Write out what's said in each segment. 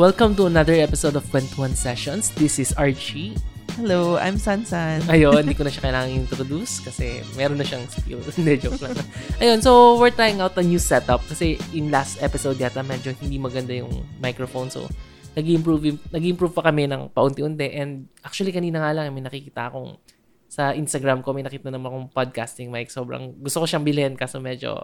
Welcome to another episode of Kwentuhan Sessions. This is Archie. Hello, I'm Sansan. Ayun, hindi ko na siya kailangan introduce kasi meron na siyang skill. Hindi, joke lang. Ayun, so we're trying out a new setup kasi in last episode yata medyo hindi maganda yung microphone. So, nag-improve, nag-improve pa kami ng paunti-unti. And actually, kanina nga lang may nakikita akong sa Instagram ko, may nakita naman akong podcasting mic. Sobrang gusto ko siyang bilhin kaso medyo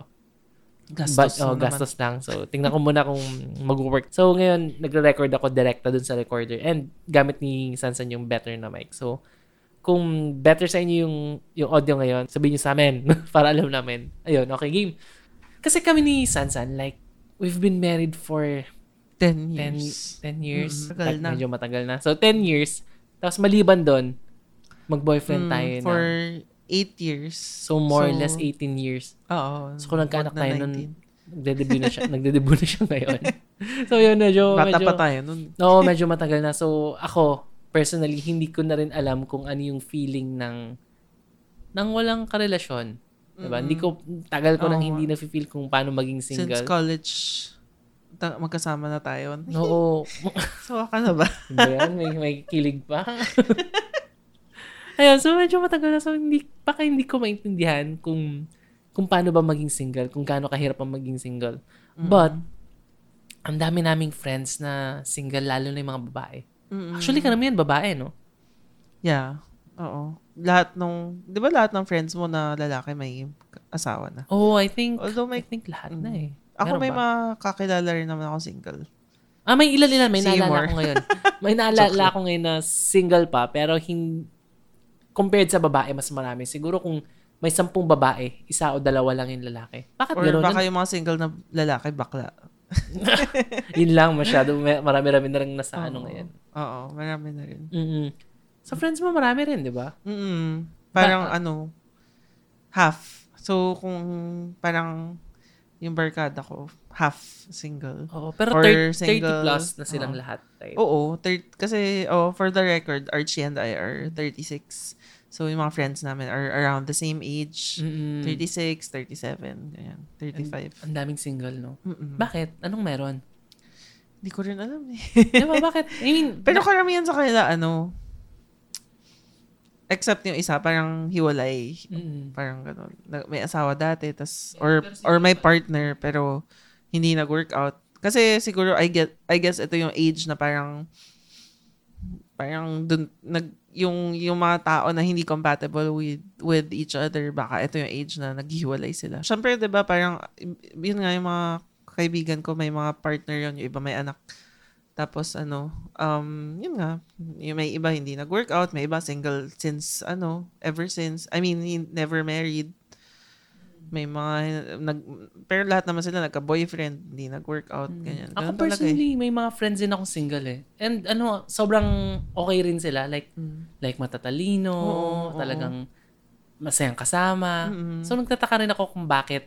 Gastos But, oh, gastos lang. So, tingnan ko muna kung mag-work. So, ngayon, nagre-record ako direkta dun sa recorder and gamit ni Sansan yung better na mic. So, kung better sa inyo yung, yung audio ngayon, sabihin nyo sa amin para alam namin. Ayun, okay, game. Kasi kami ni Sansan, like, we've been married for 10 10 years. 10 years. Mm, tagal Tag- na. Medyo matagal na. So, 10 years. Tapos, maliban doon, mag-boyfriend Mm, tayo for na. 8 years. So, more or so- less 18 years. Oo. So, kung nagkaanak na tayo 19. nun, nagde-debut na siya, nagde-debut na siya ngayon. so, yun, medyo, Bata medyo, pa tayo nun. Oo, medyo matagal na. So, ako, personally, hindi ko na rin alam kung ano yung feeling ng ng walang karelasyon. Diba? Hindi ko, tagal ko nang Oo. hindi na-feel kung paano maging Since single. college, ta- magkasama na tayo. Oo. So, ka na ba? Diba yan? May, may kilig pa. Ayun, so medyo matagal na. So, hindi, baka hindi ko maintindihan kung kung paano ba maging single, kung gaano kahirap ang maging single. But, ang dami naming friends na single, lalo na yung mga babae. Mm-mm. Actually, karamihan babae, no? Yeah. Oo. Lahat nung, di ba lahat ng friends mo na lalaki may asawa na? Oh, I think, Although I may, think lahat na eh. ako Meron may ba? mga kakilala rin naman ako single. Ah, may ilan-ilan. May Seymour. naalala ko ngayon. May naalala ako ngayon na single pa, pero hin compared sa babae, mas marami. Siguro kung may sampung babae, isa o dalawa lang yung lalaki. Bakit Or gano'n? baka yung mga single na lalaki, bakla. Yun lang masyado. Marami-rami na rin nasa ano Oo. ngayon. Oo, marami na rin. mm Sa friends mo, marami rin, di ba? Mm. Parang Ba- ano, half. So, kung parang yung barkada ko, half single. Oo. Pero Or 30, 30 single, plus na silang oo. lahat. Type. Oo, thir- kasi, oh, for the record, Archie and I are 36. So, yung mga friends namin are around the same age. Mm-mm. 36, 37, ganyan. 35. Ang daming single, no? Mm-mm. Bakit? Anong meron? Hindi ko rin alam eh. di ba? Bakit? I mean, Pero karamihan sa kanila, ano, except yung isa, parang hiwalay. Mm-mm. Parang gano'n. Na- May asawa dati, tas, or, or may partner, pero hindi nag-workout. Kasi siguro, I get, I guess ito yung age na parang, parang dun, nag, yung, yung mga tao na hindi compatible with, with each other, baka ito yung age na naghiwalay sila. Siyempre, di ba, parang, yun nga yung mga kaibigan ko, may mga partner yun, yung iba may anak. Tapos ano, um, yun nga, yung may iba hindi nag-workout, may iba single since ano, ever since. I mean, never married. May mga nag pero lahat naman sila nagka-boyfriend, hindi nag-workout, ganyan. Ako Ganun talaga eh. personally, may mga friends din akong single eh. And ano, sobrang okay rin sila. Like, Mm. like matatalino, Oo, oo. talagang masayang kasama. Mm-mm. So, nagtataka rin ako kung bakit,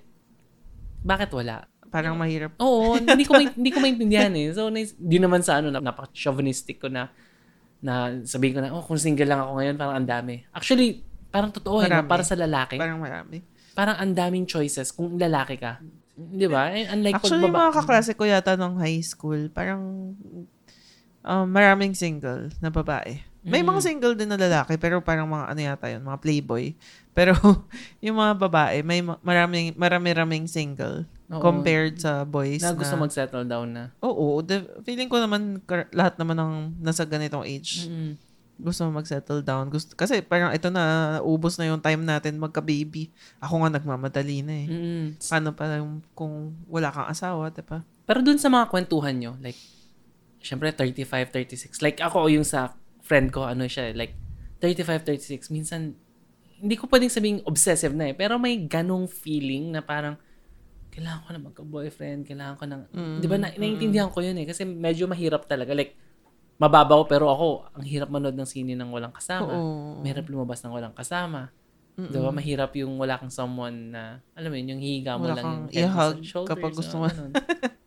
bakit wala. Parang mahirap. Oo, hindi ko main- hindi ko maintindihan eh. So, nais- di naman sa ano, napaka-chauvinistic ko na na sabihin ko na, oh, kung single lang ako ngayon, parang ang dami. Actually, parang totoo eh, no? Marami. para sa lalaki. Parang, Parang ang daming choices kung lalaki ka. Di ba? Eh, Unlike Actually, pag mga kaklase ko yata nung high school, parang um, maraming single na babae. May Mm. mga single din na lalaki, pero parang mga ano yata yun, mga playboy. Pero yung mga babae, may ma- maraming, marami-raming single Oo. compared sa boys na gusto na, mag-settle down na. Oo, de- feeling ko naman lahat naman ng nasa ganitong age Mm-mm. Gusto mo mag-settle down. Gusto, kasi parang ito na, ubos na yung time natin magka-baby. Ako nga nagmamadali na eh. Mm-mm. Paano pa yung, kung wala kang asawa, diba? Pero dun sa mga kwentuhan nyo, like, syempre 35, 36. Like ako yung sa friend ko, ano siya, like 35, 36. Minsan, hindi ko pwedeng sabing obsessive na eh. Pero may ganong feeling na parang, kailangan ko na magka-boyfriend, kailangan ko ng, di ba, na, naiintindihan ko yun eh. Kasi medyo mahirap talaga. Like, mababaw pero ako, ang hirap manood ng sine ng walang kasama. Oo. Mahirap lumabas ng walang kasama. Di ba? Mahirap yung wala kang someone na, alam mo yun, yung hihiga mo Wala lang yung head i-hug shoulders. kapag gusto o mo.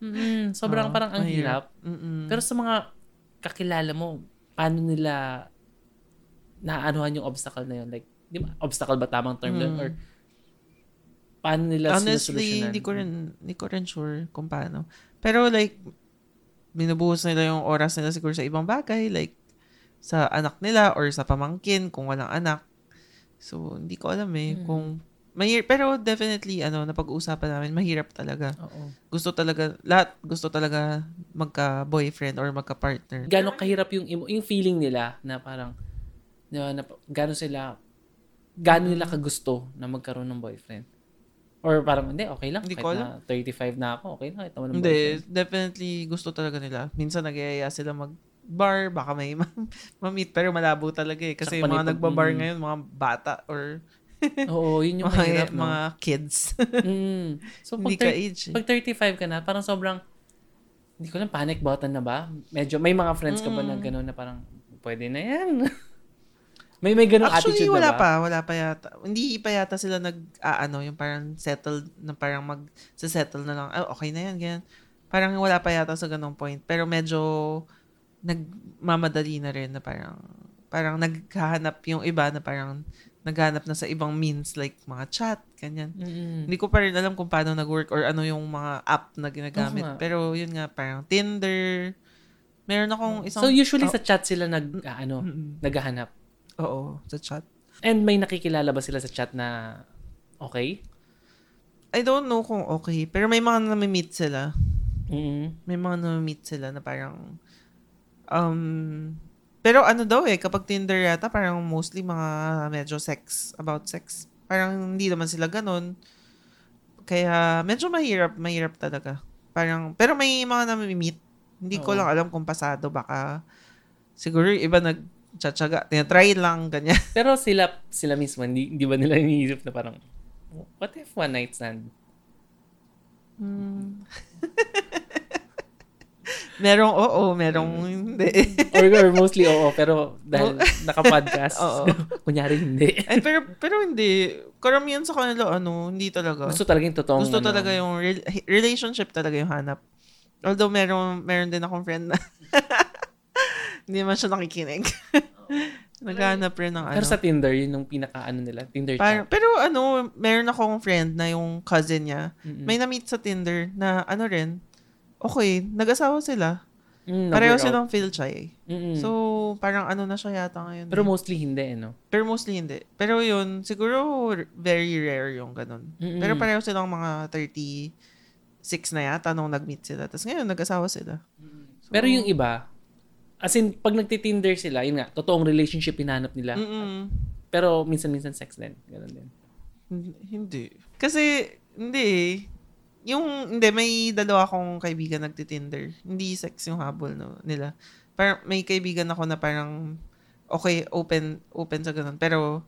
Mm-mm. Sobrang Oo, parang ang hirap. Mm-mm. Pero sa mga kakilala mo, paano nila naanuhan yung obstacle na yun? Like, di ba, obstacle ba tamang term doon? Mm. Or paano nila Honestly, hindi ko rin, hindi ko rin sure kung paano. Pero like, binubuhos nila yung oras nila siguro sa ibang bagay, like sa anak nila or sa pamangkin kung walang anak. So, hindi ko alam eh Mm. kung mahir pero definitely ano napag-uusapan namin mahirap talaga. Oo. Gusto talaga lahat gusto talaga magka-boyfriend or magka-partner. Gano'ng kahirap yung, yung feeling nila na parang, na, na, gano'n sila, gano'n nila kagusto na magkaroon ng boyfriend. Or parang, hindi, okay lang. Hindi ko na 35 na ako, okay lang. Kahit naman Hindi, boyfriend. definitely gusto talaga nila. Minsan nagayaya sila mag bar, baka may ma- ma-meet, pero malabo talaga eh. Kasi yung mga nagbabar mm. ngayon, mga bata or Oo, yun yung mga, mahirap, no? mga kids. Mm. So, pag, Hindi ka age eh. pag 35 ka na, parang sobrang, hindi ko lang, panic button na ba? Medyo, may mga friends ka ba na Mm. gano'n na parang, pwede na yan. May may ganong Actually, attitude wala na ba? pa. Wala pa yata. Hindi pa yata sila nag, ah, ano, yung parang settled, na parang mag, settle na lang. Ah, okay na yan, ganyan. Parang wala pa yata sa ganong point. Pero medyo, nagmamadali na rin na parang, parang naghahanap yung iba na parang, naghahanap na sa ibang means like mga chat, ganyan. Mm-mm. Hindi ko pa rin alam kung paano nag-work or ano yung mga app na ginagamit. Nga. Pero yun nga, parang Tinder. Meron akong isang... So, usually Oh, sa chat sila nag, ah, ano, mm-mm. naghahanap. Oo, sa chat. And may nakikilala ba sila sa chat na okay? I don't know kung okay. Pero may mga nami-meet sila. mm May mga nami-meet sila na parang... Um, pero ano daw eh, kapag Tinder yata, parang mostly mga medyo sex, about sex. Parang hindi naman sila ganun. Kaya medyo mahirap, mahirap talaga. Parang, pero may mga nami-meet. Hindi ko Oo. lang alam kung pasado. Baka siguro yung iba nag-tsatsaga. Tinatry lang, ganyan. Pero sila, sila mismo, hindi, hindi ba nila iniisip na parang, what if one night stand? Hmm. merong oo, merong hindi. Or, or mostly oo, pero dahil naka-podcast, kunyari hindi. Ay, pero, pero hindi. Karamihan sa kanila, ano, hindi talaga. Gusto talaga yung totoong, Gusto ano, talaga yung rel- relationship talaga yung hanap. Although meron, meron din akong friend na hindi naman siya nakikinig. Naghanap rin ng ano. Pero sa Tinder, yun yung pinaka-ano nila, Tinder Par- chat. pero ano, meron akong friend na yung cousin niya. Mm-mm. May na-meet sa Tinder na ano rin, okay, nag-asawa sila. Mm, Pareho out. silang feel shy. Mm-mm. So, parang ano na siya yata ngayon. pero eh. mostly hindi, eh, no? Pero mostly hindi. Pero yun, siguro very rare yung ganun. Mm-mm. Pero pareho silang mga 36 na yata nung nag-meet sila. Tapos ngayon, nag-asawa sila. So, Pero yung iba, as in, pag nagti-Tinder sila, yun nga, totoong relationship hinanap nila. Mm-mm. Pero minsan-minsan sex din. Ganun din. Hin- Hindi. Kasi, hindi eh. Yung, hindi, may dalawa akong kaibigan nagti-Tinder. Hindi sex yung habol no, nila. Parang, may kaibigan ako na parang, okay, open, open sa ganun. Pero,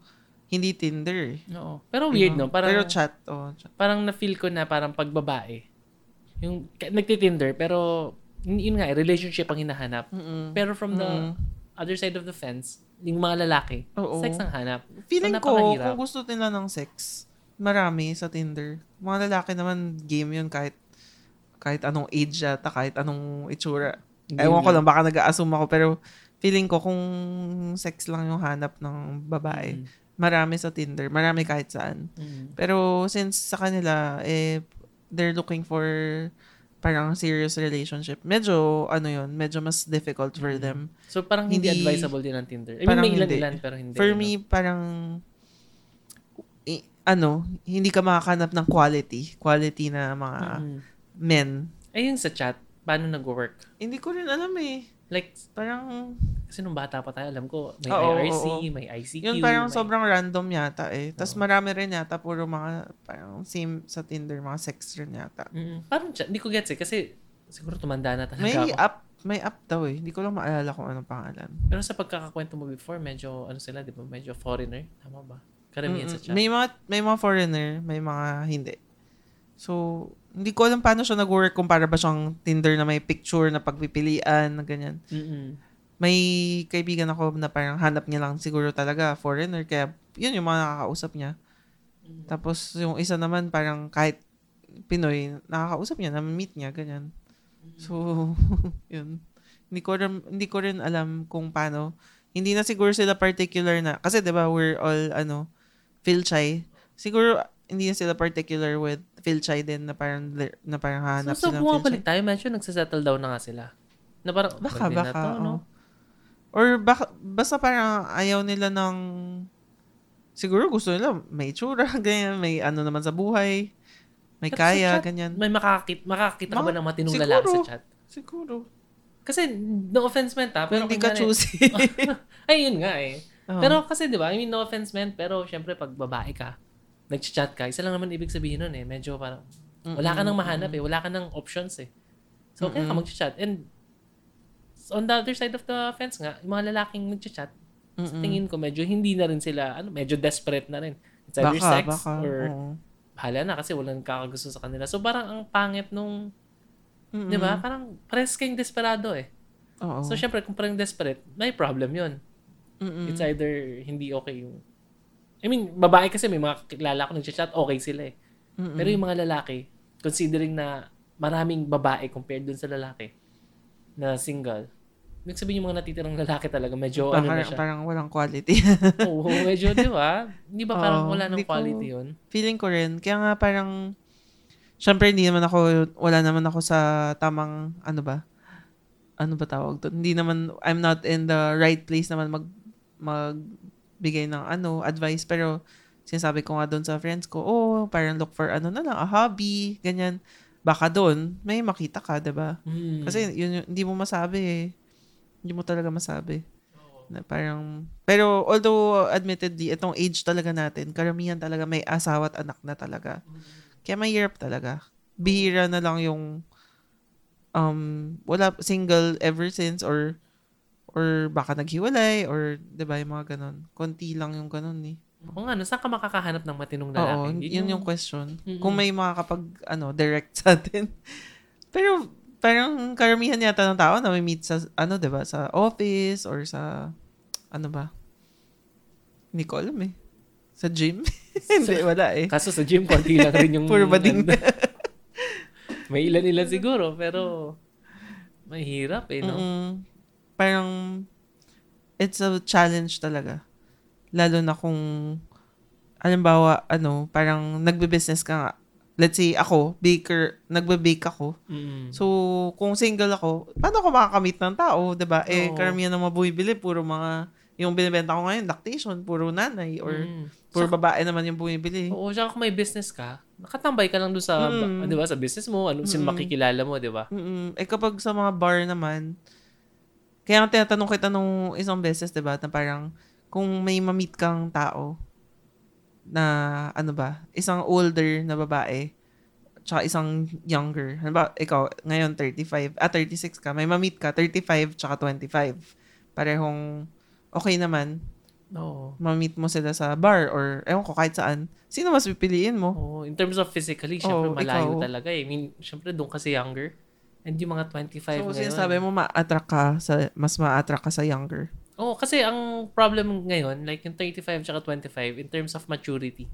hindi Tinder eh. Oo. Pero weird, no? Parang, Pero chat, oh, chat. parang na-feel ko na parang pagbabae. Yung nagti-Tinder, pero yun, nga, eh, relationship ang hinahanap. Mm-mm. Pero from the Mm. other side of the fence, yung mga lalaki, Oo. sex ang hanap. Feeling So, ko, kung gusto nila ng sex, marami sa Tinder. Mga lalaki naman, game yun kahit kahit anong age yata, kahit anong itsura. Game Ewan ko lang. lang, baka nag-assume ako, pero feeling ko kung sex lang yung hanap ng babae, Mm. marami sa Tinder, marami kahit saan. Mm. Pero since sa kanila, eh, they're looking for parang serious relationship. Medyo, ano yun, medyo mas difficult for Mm. them. So parang hindi, Hindi- advisable din ang Tinder. I mean, may ilan-ilan pero hindi. For no? me, parang, i- ano, hindi ka makakanap ng quality. Quality na mga Mm. men. Ayun sa chat, paano nag-work? Hindi ko rin alam eh. Like, Parang, kasi nung bata pa tayo, alam ko, may Oo, IRC, oo. may ICQ. yun parang may- sobrang random yata eh. Tapos marami rin yata, puro mga, parang same sa Tinder, mga sex rin yata. Mm, parang hindi ko gets eh. Kasi siguro tumanda na talaga May ako. app, may app daw eh. Hindi ko lang maalala kung anong pangalan. Pero sa pagkakakwento mo before, medyo, ano sila, di ba? Medyo foreigner. Tama ba? Karamihan sa Mm-mm. chat. May mga, may mga foreigner, may mga hindi. So, hindi ko alam paano siya nag-work kung para ba siyang Tinder na may picture na pagpipilian, na ganyan. Mm-mm. may kaibigan ako na parang hanap niya lang siguro talaga foreigner kaya yun yung mga nakakausap niya. Tapos yung isa naman parang kahit Pinoy, nakakausap niya, na-meet niya, ganyan. So, yun. Hindi ko rin, hindi ko rin alam kung paano. Hindi na siguro sila particular na, kasi 'di ba we're all, ano, feel shy. Siguro, hindi na sila particular with shy din na parang, na parang hanap So, so sila shy. bumabalik tayo, medyo nagsasettle down na nga sila. Na parang, Baka, baka. na to, no? oo. Or baka, basta parang ayaw nila ng, siguro gusto nila may tsura, ganyan, may ano naman sa buhay, may sa kaya, chat, ganyan. May makakita, makakita ka ba Ma- ng matinong lalaki sa chat? Siguro. Kasi, no offense man, ta, Pero hindi ka choosy. Ay, yun nga eh. Oo. Pero kasi, di ba, I mean, no offense man, pero syempre, pag babae ka, nag-chat ka, isa lang naman ibig sabihin nun eh. Medyo parang, wala ka nang mahanap eh. Wala ka nang options eh. So, kaya ka mag-chat. And, on the other side of the fence nga, yung mga lalaking nag-chat, sa tingin ko, medyo hindi na rin sila, ano, medyo desperate na rin. It's either baka, sex baka. or oo. bahala na kasi walang kakagusto sa kanila. So, parang ang pangit nung, Mm-mm. di ba? Parang, pares kayong desperado eh. Oo. So, syempre, kung parang desperate, may problem yun. Mm-mm. It's either hindi okay yung... I mean, babae kasi may mga kilala ko nag-chat, okay sila eh. Mm-mm. Pero yung mga lalaki, considering na maraming babae compared dun sa lalaki na single, ibig sabihin yung mga natitirang lalaki talaga, medyo ano na siya. parang walang quality. Oo, medyo, di ba? Hindi ba parang Oo, wala ng hindi ko- quality yun? Feeling ko rin. Kaya nga parang, syempre hindi naman ako, wala naman ako sa tamang, ano ba? Ano ba tawag doon? Hindi naman, I'm not in the right place naman mag, magbigay ng ano, advice. Pero, sinasabi ko nga doon sa friends ko, oh, parang look for ano na lang, a hobby, ganyan. Baka doon, may makita ka, ba? Hmm. Kasi yun, yun, hindi mo masabi eh. Hindi mo talaga masabi. Na parang, pero although admittedly, itong age talaga natin, karamihan talaga may asawa at anak na talaga. Kaya mahirap talaga. Bihira na lang yung um, wala single ever since or or baka naghiwalay or 'di ba yung mga ganun. Konti lang yung ganun eh. Oo nga, no, saan ka makakahanap ng matinong Oo, lalaki? yun yung question. Mm-mm. Kung may makakapag ano direct sa atin. Pero parang karamihan yata ng tao na may meet sa ano 'di ba sa office or sa ano ba? Hindi ko alam eh. Sa gym? Hindi, wala eh. Kaso sa gym, konti lang rin yung... Puro bading. may ilan-ilan siguro, pero mahirap eh, no? Mm-mm. Parang it's a challenge talaga. Lalo na kung halimbawa, ano, parang nagbe-business ka nga. Let's say ako, baker, nagbe-bake ako. Mm. So, kung single ako, paano ako makakamit ng tao, 'di ba? Eh, Oo. karamihan ng mga bumibili, puro mga, yung binibenta ko ngayon, lactation, puro nanay, or Mm. puro babae naman yung bumibili. Oo, tsaka kung may business ka, nakatambay ka lang doon sa, Mm. di ba, sa business mo, ano, sino makikilala mo, di ba? Mm-mm. Eh, kapag sa mga bar naman, kaya nga tinatanong kita nung isang beses, 'di ba, na parang, kung may ma-meet kang tao, na, ano ba, isang older na babae, tsaka isang younger. Halimbawa, ikaw, ngayon 35, ah, 36 ka, may ma-meet ka, 35 tsaka 25. Parehong, okay naman, Oo. ma-meet mo sila sa bar or, ewan ko, kahit saan. Sino mas pipiliin mo? Oo, in terms of physically, syempre Oo, malayo ikaw. talaga eh. I mean, syempre doon kasi younger. And yung mga 25 So, ngayon. sinasabi mo, ma-attract ka sa, mas ma-attract ka sa younger. Oo, kasi ang problem ngayon, like yung 35 tsaka 25, in terms of maturity,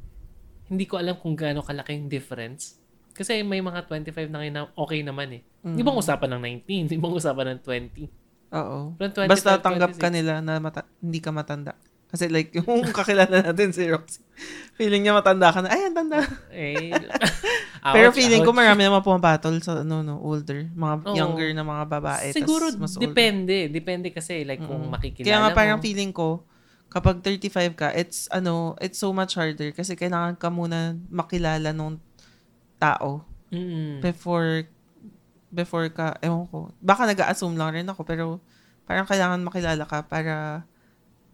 hindi ko alam kung gaano kalaki yung difference. Kasi may mga 25 na ngayon na okay naman eh. Di ba usapan ng 19? Di ba usapan ng 20? Oo. Pero 25, Basta tanggap ka 26. nila na mata- hindi ka matanda. Kasi like, yung kakilala natin si Roxy, feeling niya matanda ka na, ay, ang tanda. Eh, Pero ouch, feeling ko ouch. marami naman pumapatol sa, ano, no, older. Mga Oo. younger na mga babae. tas Siguro, mas older. depende. Depende kasi, like, kung makikilala Kaya nga parang mo. feeling ko, kapag 35 ka, it's, ano, it's so much harder kasi kailangan ka muna makilala nung tao Mm. before, before ka, ewan ko. Baka nag-assume lang rin ako, pero parang kailangan makilala ka para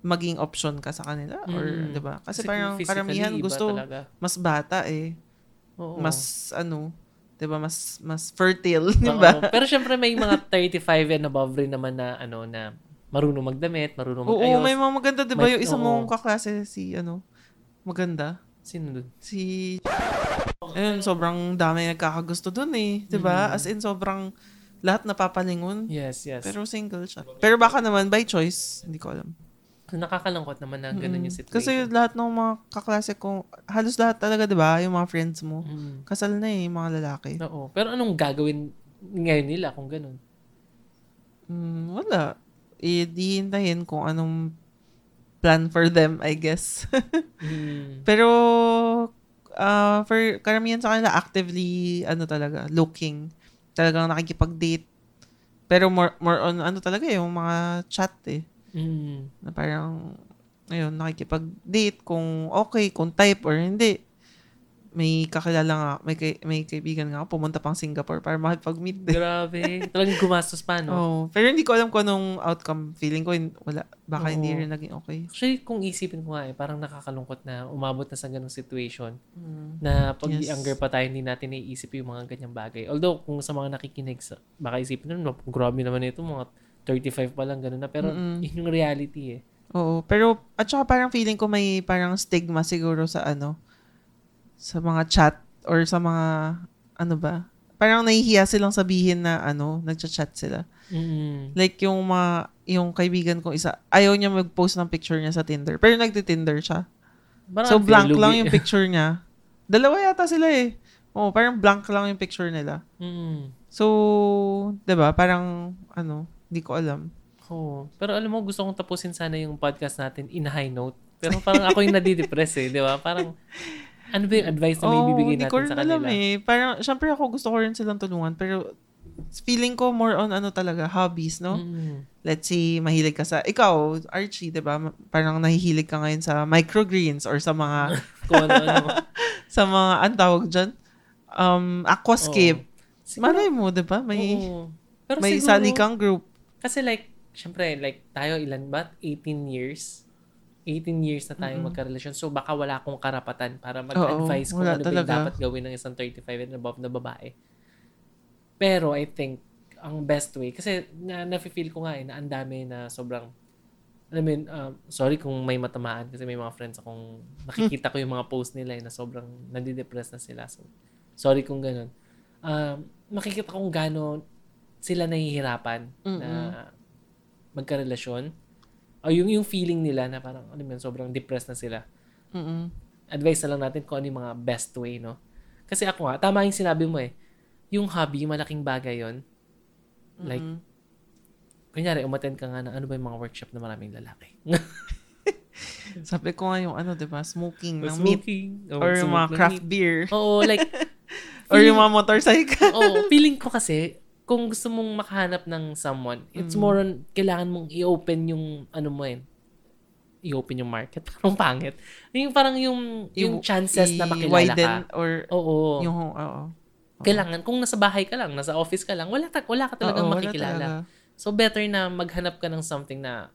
maging option ka sa kanila or Mm. 'di ba? Kasi, Kasi parang physically, karamihan iba gusto talaga. mas bata eh. Oo. Mas ano, 'di ba? Mas mas fertile, Oo. 'di ba? Pero syempre may mga 35 and above rin naman na ano na marunong magdamit, marunong Oo, mag-ayos. may mga maganda 'di ba? Yung isa oo. mong kaklase si ano, maganda. Sino dun? Si Ayun, sobrang dami nagkakagusto dun eh, 'di ba? As in sobrang lahat napapalingon. Yes, yes. Pero single siya. Pero baka naman by choice, hindi ko alam. Nakakalangkot naman na ganun yung Mm. Kasi situation. lahat ng mga kaklase ko, halos lahat talaga 'di ba, yung mga friends mo, Mm. kasal na eh, yung mga lalaki. Oo. Pero anong gagawin ngayon nila kung ganun? Mm, wala. I di hintayin kung anong plan for them, I guess. Mm. Pero uh, for karamihan sa kanila actively ano talaga, looking. Talagang nakikipag-date. Pero more, more on ano talaga yung mga chat eh. Mm. Na parang, ayun, nakikipag-date kung okay, kung type or hindi. May kakilala nga, may, kay, may kaibigan nga ako, pumunta pang Singapore para makipag-meet din. Grabe. Talagang gumastos pa, no? Oh, pero hindi ko alam kung anong outcome. Feeling ko, wala. Baka hindi Oo. rin naging okay. Actually, kung isipin ko nga eh, parang nakakalungkot na umabot na sa ganung situation Mm. na pag Yes. younger pa tayo, hindi natin naiisip yung mga ganyang bagay. Although, kung sa mga nakikinig, sa, baka isipin nyo, grabe naman ito, mga 35 pa lang, ganun na. Pero, Mm-mm. yun yung reality eh. Oo, pero at saka parang feeling ko may parang stigma siguro sa ano sa mga chat or sa mga ano ba? Parang nahihiya silang sabihin na ano, nagcha-chat sila. Mm. Like yung mga yung kaibigan ko isa, ayaw niya mag-post ng picture niya sa Tinder. Pero nagti-Tinder siya. Parang so blank lugi. lang yung picture niya. Dalawa yata sila eh. Oh, parang blank lang yung picture nila. Mm. So, 'di ba? Parang ano, hindi ko alam. Oo. Pero alam mo, gusto kong tapusin sana yung podcast natin in high note. Pero parang ako yung nadidepress eh, di ba? Parang, ano ba yung advice na may Oo, bibigay natin sa alam kanila? eh. Parang, syempre ako gusto ko rin silang tulungan. Pero, feeling ko more on ano talaga, hobbies, no? Mm. Let's say, mahilig ka sa, ikaw, Archie, di ba? Parang nahihilig ka ngayon sa microgreens or sa mga, Kung ano-ano. sa mga, ang tawag dyan? Um, aquascape. Siguro- Malay mo, di ba? May, Oo. Pero may siguro, sali kang group. Kasi like, syempre, like, tayo ilan ba? 18 years? 18 years na tayong Mm-mm. magkarelasyon. So, baka wala akong karapatan para mag-advise Oo, kung ano talaga. dapat gawin ng isang 35 and above na babae. Pero, I think, ang best way, kasi na, nafe-feel ko nga eh, na ang dami na sobrang, mo yun, um, sorry kung may matamaan kasi may mga friends akong nakikita ko yung mga post nila eh, na sobrang nadidepress na sila. So, sorry kung ganun. Um, makikita kung gano'n sila nahihirapan na magkarelasyon. O yung, yung feeling nila na parang, ano yun, sobrang depressed na sila. Mm-mm. Advice na lang natin kung ano yung mga best way, no? Kasi ako nga, tama yung sinabi mo eh. Yung hobby, malaking bagay yon Like, Mm-mm. kunyari, umattend ka nga na ano ba yung mga workshop na maraming lalaki. Sabi ko nga yung ano, di ba? Smoking ng meat. Smoking. Oh, Or yung mga craft meat. beer. Oo, like, Or yung mga motorcycle. Oo, feeling ko kasi, kung gusto mong makahanap ng someone, it's Mm. more on, kailangan mong i-open yung, ano mo eh, i-open yung market. Parang pangit. Yung parang yung, yung chances na makilala ka. or Oo. yung, oo. kailangan, kung nasa bahay ka lang, nasa office ka lang, wala, ta- wala ka talagang Oo, makikilala. talaga. So, better na maghanap ka ng something na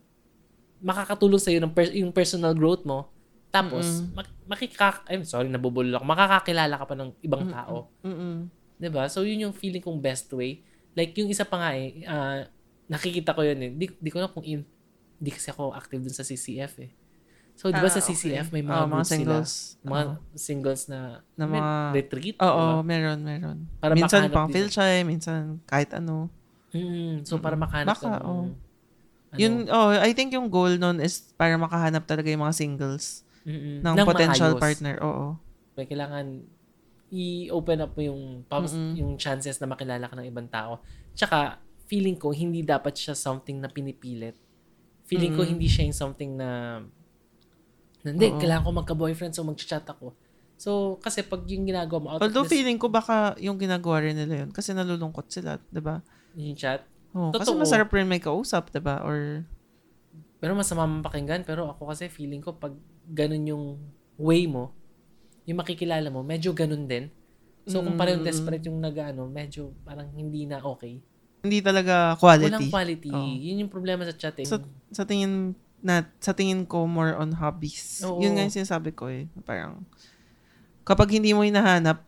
makakatulong sa'yo ng per- yung personal growth mo. Tapos, Mm-mm. mak- makika... I'm sorry, nabubulol ako. Makakakilala ka pa ng ibang tao. Mm-mm. 'Di ba? So yun yung feeling kong best way. Like yung isa pa nga eh, ah, nakikita ko yun eh. Di, di ko na kung in, di kasi ako active dun sa CCF eh. So, di ba Ah, sa CCF okay. may mga Oo, mga singles. sila. Mga Oo. singles na, Na may mga- retreat. Oo, di ba? meron, meron. Para minsan pang din. Philchai, minsan kahit ano. Mm, so, para makahanap Baka, ka ng, oo. ano, Yun, oh, I think yung goal nun is para makahanap talaga yung mga singles mm-mm, ng, ng potential maayos. partner. Oo. May kailangan i-open up mo yung, pubs- Mm-mm. yung chances na makilala ka ng ibang tao. Tsaka, feeling ko, hindi dapat siya something na pinipilit. Feeling ko, Mm-mm. hindi siya yung something na, na hindi, Oo. kailangan ko magka-boyfriend so mag-chat ako. So, kasi pag yung ginagawa mo, out Although this, feeling ko baka yung ginagawa rin nila yun kasi nalulungkot sila, 'di ba? yung chat, Oh, kasi Totoo. masarap rin may kausap, 'di ba? Or pero masama mapakinggan, pero ako kasi feeling ko, pag ganun yung way mo, yung makikilala mo, medyo ganun din. So, kung parang Mm. desperate yung nag-ano, medyo parang hindi na okay. hindi talaga quality. Walang quality. Oo. Yun yung problema sa chatting. Sa, sa tingin na sa tingin ko more on hobbies. Oo. Yun nga yung sinasabi ko eh. Parang kapag hindi mo hinahanap,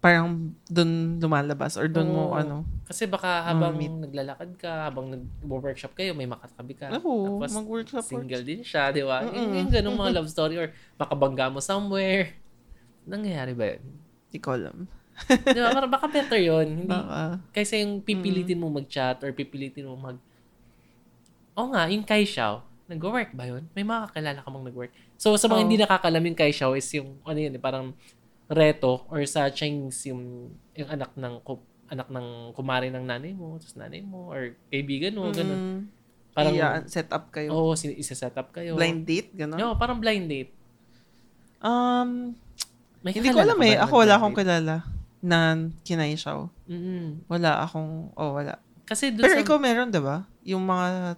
parang doon lumalabas or doon mo ano. Kasi baka habang meet. naglalakad ka, habang nag-workshop kayo, may makatabi ka. Oo, Tapos, mag-workshop. single din siya, di ba? Yung, yung ganung mga love story or makabangga mo somewhere. Nangyayari ba yun? Hindi ko alam. Di ba? Parang baka better yun. Hindi, Baka. kaysa yung pipilitin mo mag-chat or pipilitin mo mag... Oo nga, yung Kai Xiao, nag-work ba yun? May makakilala ka bang nag-work? So, sa mga Oo. hindi nakakalam yung Kai Xiao is yung, ano yun, eh, parang reto or sa Chinese yung, yung anak ng anak ng kumari ng nanay mo, tapos nanay mo, or kaibigan mo, ganun. Mm, Parang, iya, set up kayo. oo, sin- isa-set up kayo. Blind date, gano'n? No, parang blind date. Um, May hindi ko alam eh. Ako wala akong kilala na kinay siya. Mm-mm. Wala akong, oh wala. Kasi dun Pero sa... ikaw meron, di ba? Yung mga,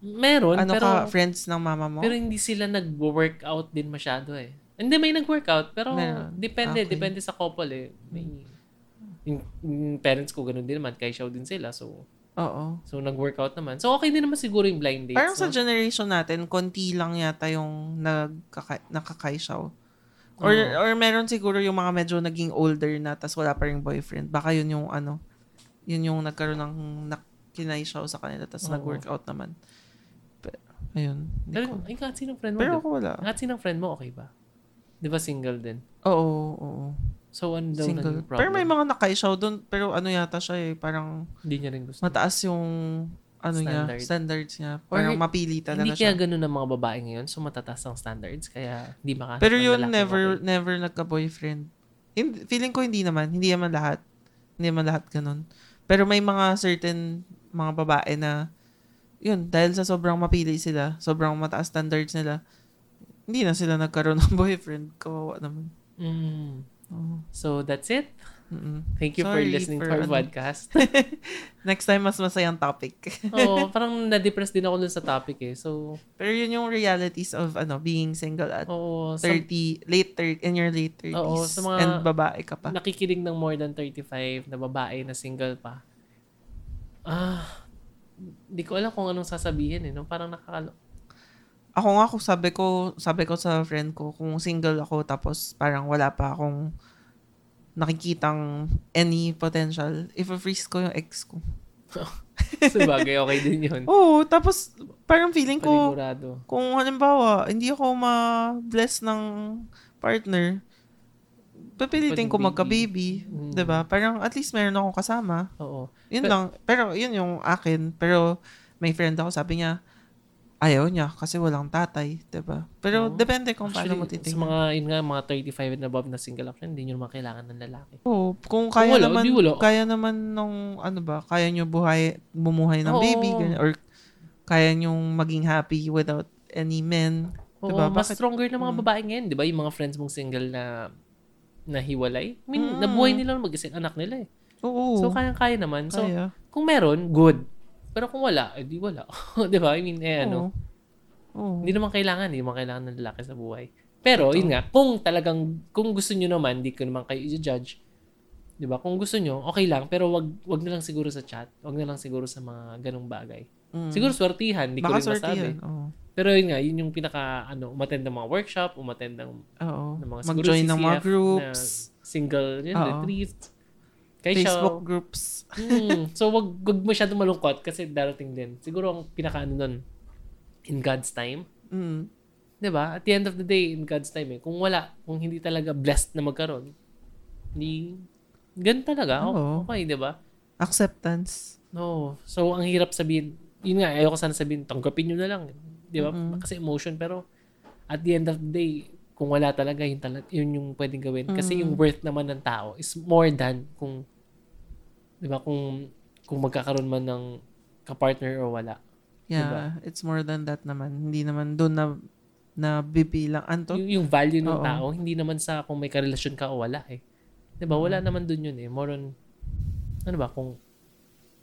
meron, ano pero... ka, friends ng mama mo? Pero hindi sila nag-workout din masyado eh. Hindi, may nag-workout. Pero Meron. depende. Okay. Depende sa couple eh. May, yung, yung parents ko ganun din naman. Kay show din sila. So, Oo. so nag-workout naman. So, okay din naman siguro yung blind dates. Parang sa no? generation natin, konti lang yata yung nagkaka- nakakaisyaw. Or, Oo. or meron siguro yung mga medyo naging older na tas wala pa ring boyfriend. Baka yun yung ano, yun yung nagkaroon ng nak- kinaisyaw sa kanila tas Oo. nag-workout naman. Pero, ayun. Pero, ko. ay, kahit sinong friend mo. Pero ako wala. kahit sinong friend mo, okay ba? Di ba single din? Oo, oo. So, ano daw Single. problem? Pero may mga nakaisyaw doon. Pero ano yata siya eh, parang Hindi niya rin gusto. mataas yung ano niya, Standard. standards niya. Or Parang mapili talaga Hindi siya. kaya ganun ang mga babae ngayon. So, matataas ang standards. Kaya, hindi makahanap Pero yun, never, okay. never nagka-boyfriend. Feeling ko hindi naman. Hindi naman lahat. Hindi naman lahat ganun. Pero may mga certain mga babae na, yun, dahil sa sobrang mapili sila, sobrang mataas standards nila, hindi na sila nagkaroon ng boyfriend. Kawawa naman. Mm. Oo. So, that's it. Mm-mm. Thank you for Sorry listening for to our ano. podcast. Next time, mas masayang topic. Oo, parang na-depress din ako dun sa topic eh. So, Pero yun yung realities of ano being single at oo, sa, 30, late 30, in your late 30s. Oo, sa mga- and babae ka pa. nakikinig ng more than 35 na babae na single pa. Ah, hindi ko alam kung anong sasabihin eh. No? Parang nakakalo. Ako nga, kung sabi ko, sabi ko sa friend ko, kung single ako, tapos parang wala pa akong nakikitang any potential, if-freeze ko yung ex ko. Sa bagay, okay din yun. Oo, tapos parang feeling ko, Panigurado. kung halimbawa, hindi ako ma-bless ng partner, papilitin ko magka-baby. Mm. 'di ba Parang at least meron akong kasama. Oo. Yun Pero- lang. Pero yun yung akin. Pero may friend ako, sabi niya, ayaw niya kasi walang tatay, 'di ba Pero Oo. depende kung paano mo Actually, sa titingnan. mga, yun nga, mga 35 and above na single actually, hindi nyo naman kailangan ng lalaki. Oo, kung kaya wala, naman, wala. kaya naman nung, ano ba, kaya nyo buhay, bumuhay ng Oo. baby, ganyan, or kaya nyong maging happy without any men. Oo, Diba? mas Bakit- stronger na mga Mm. babae ngayon, di ba? Yung mga friends mong single na nahiwalay. I mean, Mm. nabuhay nila mag-isang anak nila eh. Oo. So, kayang-kaya naman. So, kaya. kung meron, good. Pero kung wala, eh, di wala. di ba? I mean, eh, ano, hindi naman kailangan, hindi naman kailangan ng lalaki sa buhay. Pero, yun nga, kung talagang, kung gusto nyo naman, hindi ko naman kayo i-judge. Di ba? Kung gusto nyo, okay lang. Pero wag, wag na lang siguro sa chat. Wag na lang siguro sa mga ganong bagay. Mm. Siguro swertihan, hindi ko rin masabi. Oo. Pero yun nga, yun yung pinaka, ano, umattend ng mga workshop, umattend ng Oo. ng mga siguro Mag-join ng mga groups, na single yun, Oo. retreat. Kay Facebook Shao. groups. Hmm. So, wag, wag masyado malungkot kasi darating din. Siguro ang pinaka ano nun, in God's time. Mm. 'Di ba? At the end of the day, in God's time eh. Kung wala, kung hindi talaga blessed na magkaroon, hindi, ganun talaga. Oo. Okay, 'di ba? Acceptance. No. So, ang hirap sabihin, yun nga, ayoko sana sabihin, tanggapin nyo na lang. Di ba? Mm-mm. Kasi emotion, pero at the end of the day, kung wala talaga, yun, talaga, yun yung pwedeng gawin. Kasi Mm. yung worth naman ng tao is more than kung, di ba, kung, kung magkakaroon man ng kapartner o wala. Yeah, Diba? it's more than that naman. Hindi naman doon na na bibilang anto. Yung, yung value ng Oo. tao, hindi naman sa kung may karelasyon ka o wala eh. Di ba? Wala Mm. naman dun yun eh. More on, ano ba, kung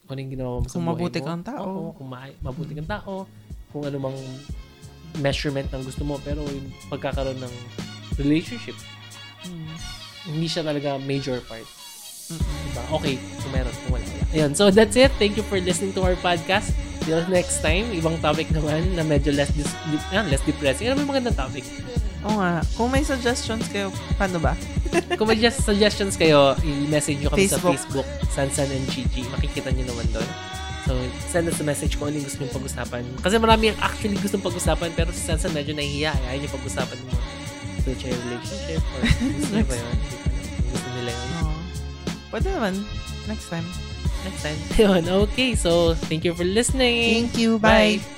kung ano yung ginawa mo sa Kung buhay mabuti mo. kang tao. Oo, kung ma- mabuti kang tao. Kung ano mang measurement ng gusto mo. Pero yung pagkakaroon ng relationship, Mm. hindi siya talaga major part. Mm-mm. Diba? Okay, kung meron, kung wala. Ayun, so that's it. Thank you for listening to our podcast. Till next time, ibang topic naman na medyo less dis- di- ah, less depressing. Ano may magandang topic? Oo nga. Kung may suggestions kayo, paano ba? Kung may just suggestions kayo, i-message nyo kami Facebook. sa Facebook, Sansan and Chichi. Makikita nyo naman doon. So, send us a message kung ano yung gusto nyo pag-usapan. Kasi marami yung actually gustong pag-usapan, pero si Sansan medyo nahihiya. eh. Ayaw nyo pag-usapan yung mga future relationship or gusto nyo ba yun? Gusto nila yun. Pwede naman. Next time. Next time. Yun, okay. So, thank you for listening. Thank you. Bye. Bye.